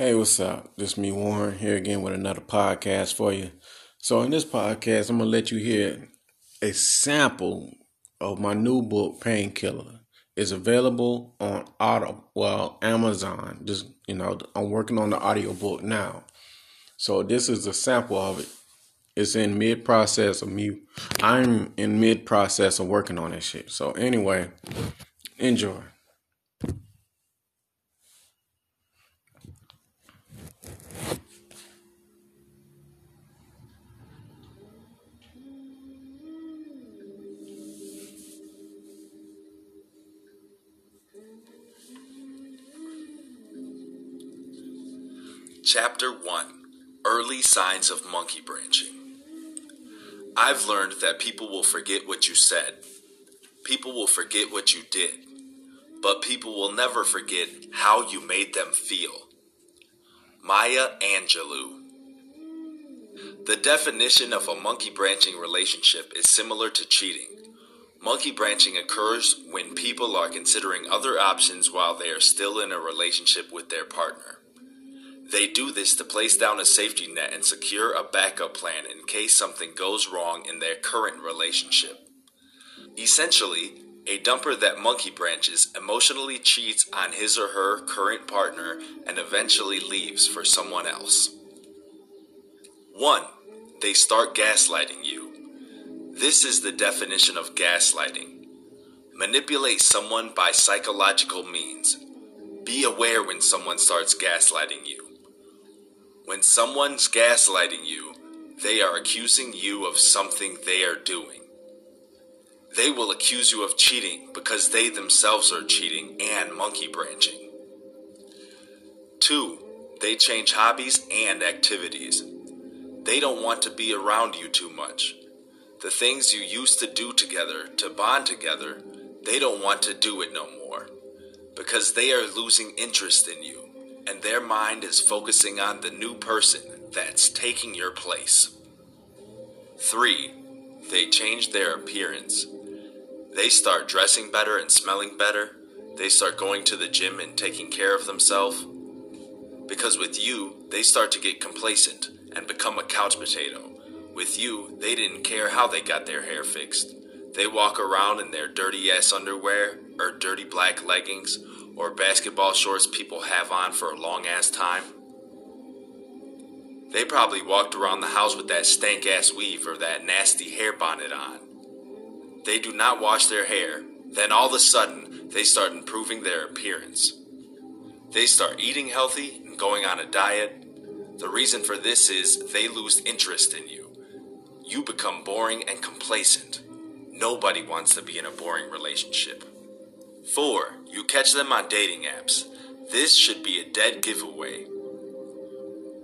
Hey, what's up? This me Warren here again with another podcast for you. So in this podcast, I'm gonna let you hear a sample of my new book, Painkiller. It's available on Auto, well, Amazon. Just you know, I'm working on the audio book now. So this is a sample of it. It's in mid process of me. I'm in mid process of working on this shit. So anyway, enjoy. Chapter 1 Early Signs of Monkey Branching. I've learned that people will forget what you said. People will forget what you did. But people will never forget how you made them feel. Maya Angelou. The definition of a monkey branching relationship is similar to cheating. Monkey branching occurs when people are considering other options while they are still in a relationship with their partner. They do this to place down a safety net and secure a backup plan in case something goes wrong in their current relationship. Essentially, a dumper that monkey branches emotionally cheats on his or her current partner and eventually leaves for someone else. 1. They start gaslighting you. This is the definition of gaslighting. Manipulate someone by psychological means. Be aware when someone starts gaslighting you. When someone's gaslighting you, they are accusing you of something they are doing. They will accuse you of cheating because they themselves are cheating and monkey branching. 2. They change hobbies and activities. They don't want to be around you too much. The things you used to do together to bond together, they don't want to do it no more because they are losing interest in you and their mind is focusing on the new person that's taking your place. 3. They change their appearance. They start dressing better and smelling better. They start going to the gym and taking care of themselves. Because with you, they start to get complacent and become a couch potato. With you, they didn't care how they got their hair fixed. They walk around in their dirty ass underwear or dirty black leggings or basketball shorts people have on for a long ass time. They probably walked around the house with that stank ass weave or that nasty hair bonnet on. They do not wash their hair, then all of a sudden they start improving their appearance. They start eating healthy and going on a diet. The reason for this is they lose interest in you. You become boring and complacent. Nobody wants to be in a boring relationship. 4. You catch them on dating apps. This should be a dead giveaway.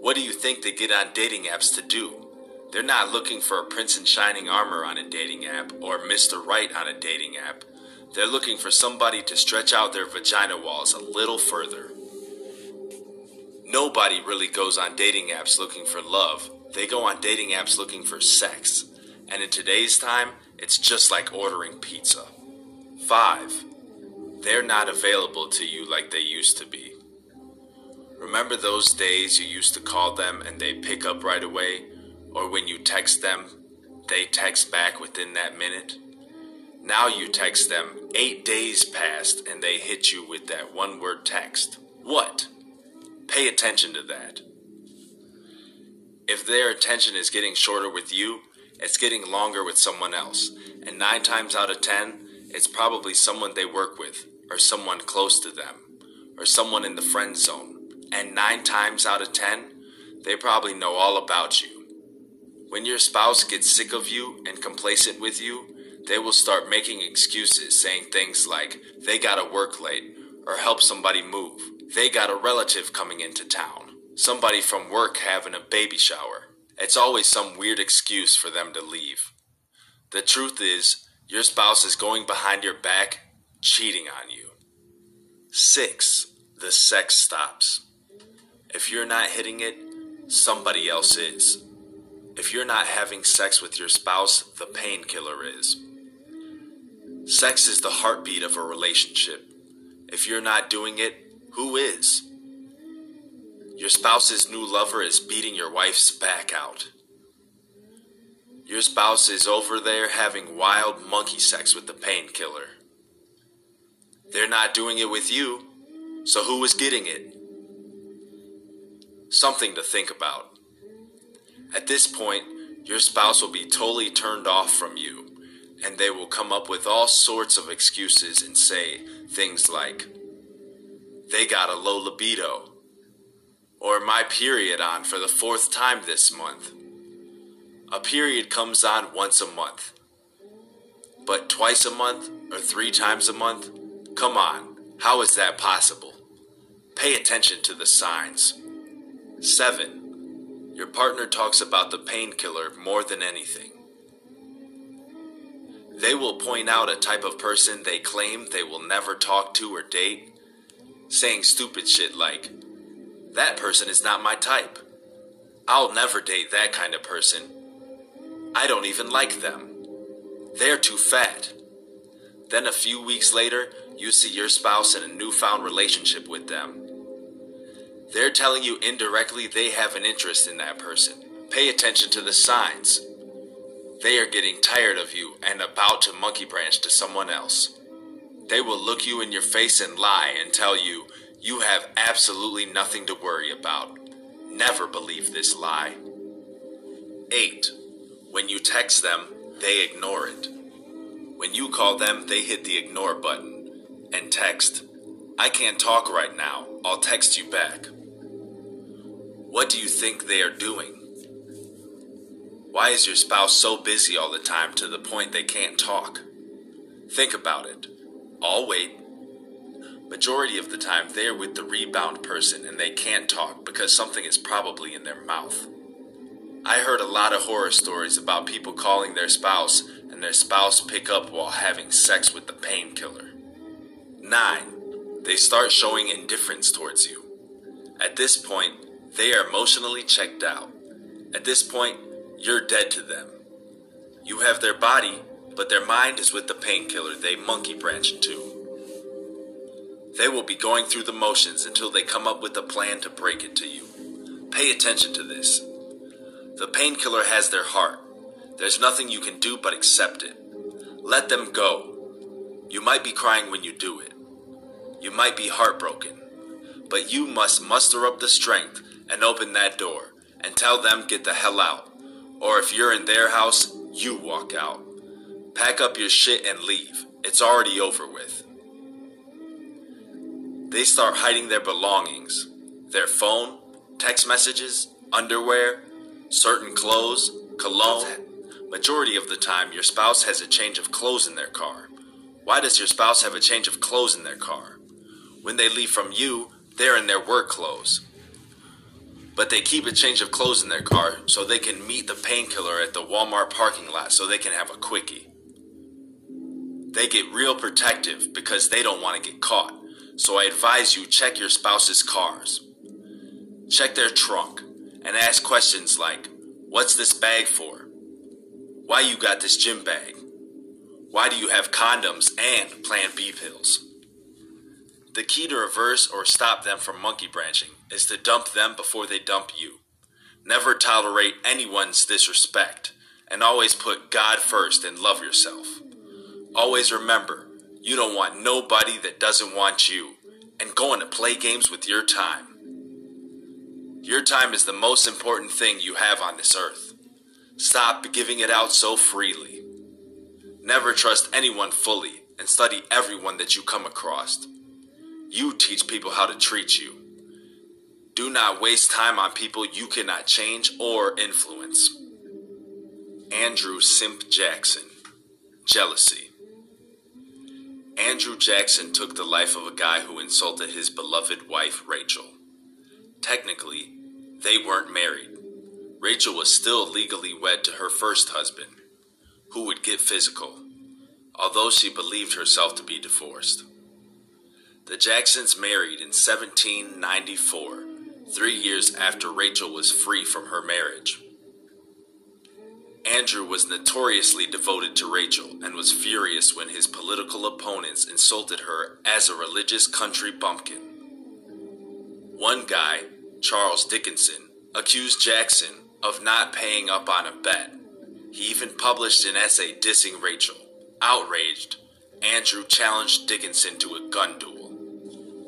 What do you think they get on dating apps to do? They're not looking for a prince in shining armor on a dating app or Mr. Right on a dating app. They're looking for somebody to stretch out their vagina walls a little further. Nobody really goes on dating apps looking for love. They go on dating apps looking for sex. And in today's time, it's just like ordering pizza. 5 they're not available to you like they used to be. Remember those days you used to call them and they pick up right away? Or when you text them, they text back within that minute? Now you text them, eight days passed, and they hit you with that one word text. What? Pay attention to that. If their attention is getting shorter with you, it's getting longer with someone else. And nine times out of ten, it's probably someone they work with or someone close to them, or someone in the friend zone. And nine times out of ten, they probably know all about you. When your spouse gets sick of you and complacent with you, they will start making excuses, saying things like, they gotta work late, or help somebody move. They got a relative coming into town. Somebody from work having a baby shower. It's always some weird excuse for them to leave. The truth is, your spouse is going behind your back cheating on you. Six, the sex stops. If you're not hitting it, somebody else is. If you're not having sex with your spouse, the painkiller is. Sex is the heartbeat of a relationship. If you're not doing it, who is? Your spouse's new lover is beating your wife's back out. Your spouse is over there having wild monkey sex with the painkiller. They're not doing it with you, so who is getting it? Something to think about. At this point, your spouse will be totally turned off from you, and they will come up with all sorts of excuses and say things like, they got a low libido, or my period on for the fourth time this month. A period comes on once a month. But twice a month or three times a month? Come on, how is that possible? Pay attention to the signs. 7. Your partner talks about the painkiller more than anything. They will point out a type of person they claim they will never talk to or date, saying stupid shit like, That person is not my type. I'll never date that kind of person. I don't even like them. They're too fat. Then a few weeks later, you see your spouse in a newfound relationship with them. They're telling you indirectly they have an interest in that person. Pay attention to the signs. They are getting tired of you and about to monkey branch to someone else. They will look you in your face and lie and tell you you have absolutely nothing to worry about. Never believe this lie. 8. When you text them, they ignore it. When you call them, they hit the ignore button and text, I can't talk right now, I'll text you back. What do you think they are doing? Why is your spouse so busy all the time to the point they can't talk? Think about it. I'll wait. Majority of the time, they are with the rebound person and they can't talk because something is probably in their mouth. I heard a lot of horror stories about people calling their spouse and their spouse pick up while having sex with the painkiller. 9. They start showing indifference towards you. At this point, they are emotionally checked out. At this point, you're dead to them. You have their body, but their mind is with the painkiller they monkey branch to. They will be going through the motions until they come up with a plan to break it to you. Pay attention to this. The painkiller has their heart. There's nothing you can do but accept it. Let them go. You might be crying when you do it. You might be heartbroken, but you must muster up the strength and open that door and tell them get the hell out. Or if you're in their house, you walk out. Pack up your shit and leave. It's already over with. They start hiding their belongings their phone, text messages, underwear, certain clothes, cologne. Majority of the time, your spouse has a change of clothes in their car. Why does your spouse have a change of clothes in their car? When they leave from you, they're in their work clothes. But they keep a change of clothes in their car so they can meet the painkiller at the Walmart parking lot so they can have a quickie. They get real protective because they don't want to get caught. So I advise you check your spouse's cars. Check their trunk and ask questions like, What's this bag for? Why you got this gym bag? Why do you have condoms and Plan B pills? The key to reverse or stop them from monkey branching is to dump them before they dump you. Never tolerate anyone's disrespect, and always put God first and love yourself. Always remember, you don't want nobody that doesn't want you, and going to play games with your time. Your time is the most important thing you have on this earth. Stop giving it out so freely. Never trust anyone fully, and study everyone that you come across. You teach people how to treat you. Do not waste time on people you cannot change or influence. Andrew Simp Jackson. Jealousy. Andrew Jackson took the life of a guy who insulted his beloved wife, Rachel. Technically, they weren't married. Rachel was still legally wed to her first husband, who would get physical, although she believed herself to be divorced. The Jacksons married in 1794, three years after Rachel was free from her marriage. Andrew was notoriously devoted to Rachel and was furious when his political opponents insulted her as a religious country bumpkin. One guy, Charles Dickinson, accused Jackson of not paying up on a bet. He even published an essay dissing Rachel. Outraged, Andrew challenged Dickinson to a gun duel.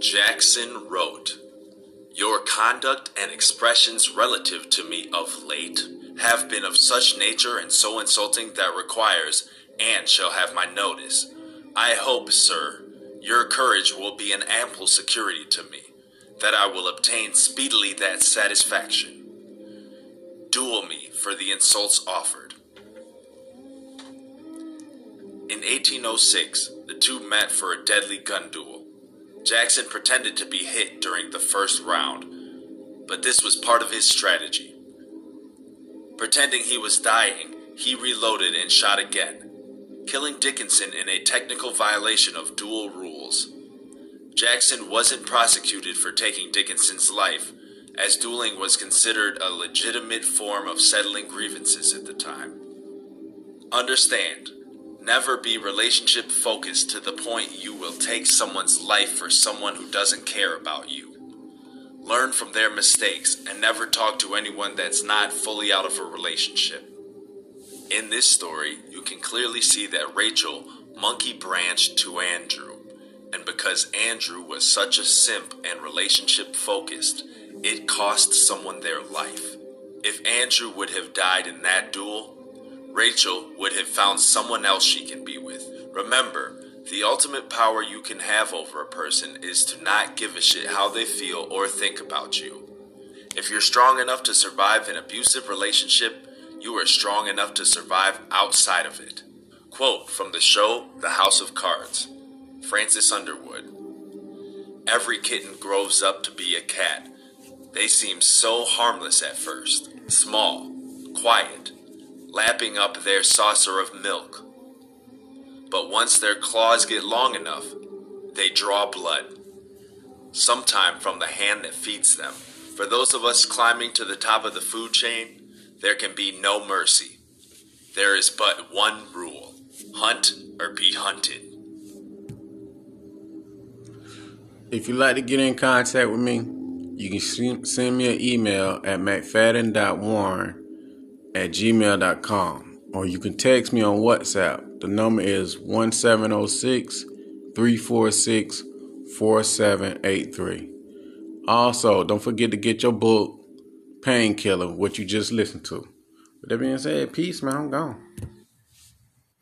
Jackson wrote, Your conduct and expressions relative to me of late have been of such nature and so insulting that requires and shall have my notice. I hope, sir, your courage will be an ample security to me, that I will obtain speedily that satisfaction. Duel me for the insults offered. In 1806, the two met for a deadly gun duel. Jackson pretended to be hit during the first round, but this was part of his strategy. Pretending he was dying, he reloaded and shot again, killing Dickinson in a technical violation of duel rules. Jackson wasn't prosecuted for taking Dickinson's life, as dueling was considered a legitimate form of settling grievances at the time. Understand, never be relationship focused to the point you will take someone's life for someone who doesn't care about you. Learn from their mistakes and never talk to anyone that's not fully out of a relationship. In this story, you can clearly see that Rachel monkey branched to Andrew, and because Andrew was such a simp and relationship focused, it cost someone their life. If Andrew would have died in that duel, Rachel would have found someone else she can be with. Remember, the ultimate power you can have over a person is to not give a shit how they feel or think about you. If you're strong enough to survive an abusive relationship, you are strong enough to survive outside of it. Quote from the show The House of Cards Francis Underwood Every kitten grows up to be a cat. They seem so harmless at first, small, quiet, lapping up their saucer of milk but once their claws get long enough, they draw blood. Sometime from the hand that feeds them. For those of us climbing to the top of the food chain, there can be no mercy. There is but one rule hunt or be hunted. If you'd like to get in contact with me, you can send me an email at mcfadden.warren at gmail.com or you can text me on WhatsApp the number is 1706 346 4783. Also, don't forget to get your book, Painkiller, what you just listened to. With that being said, peace, man. I'm gone.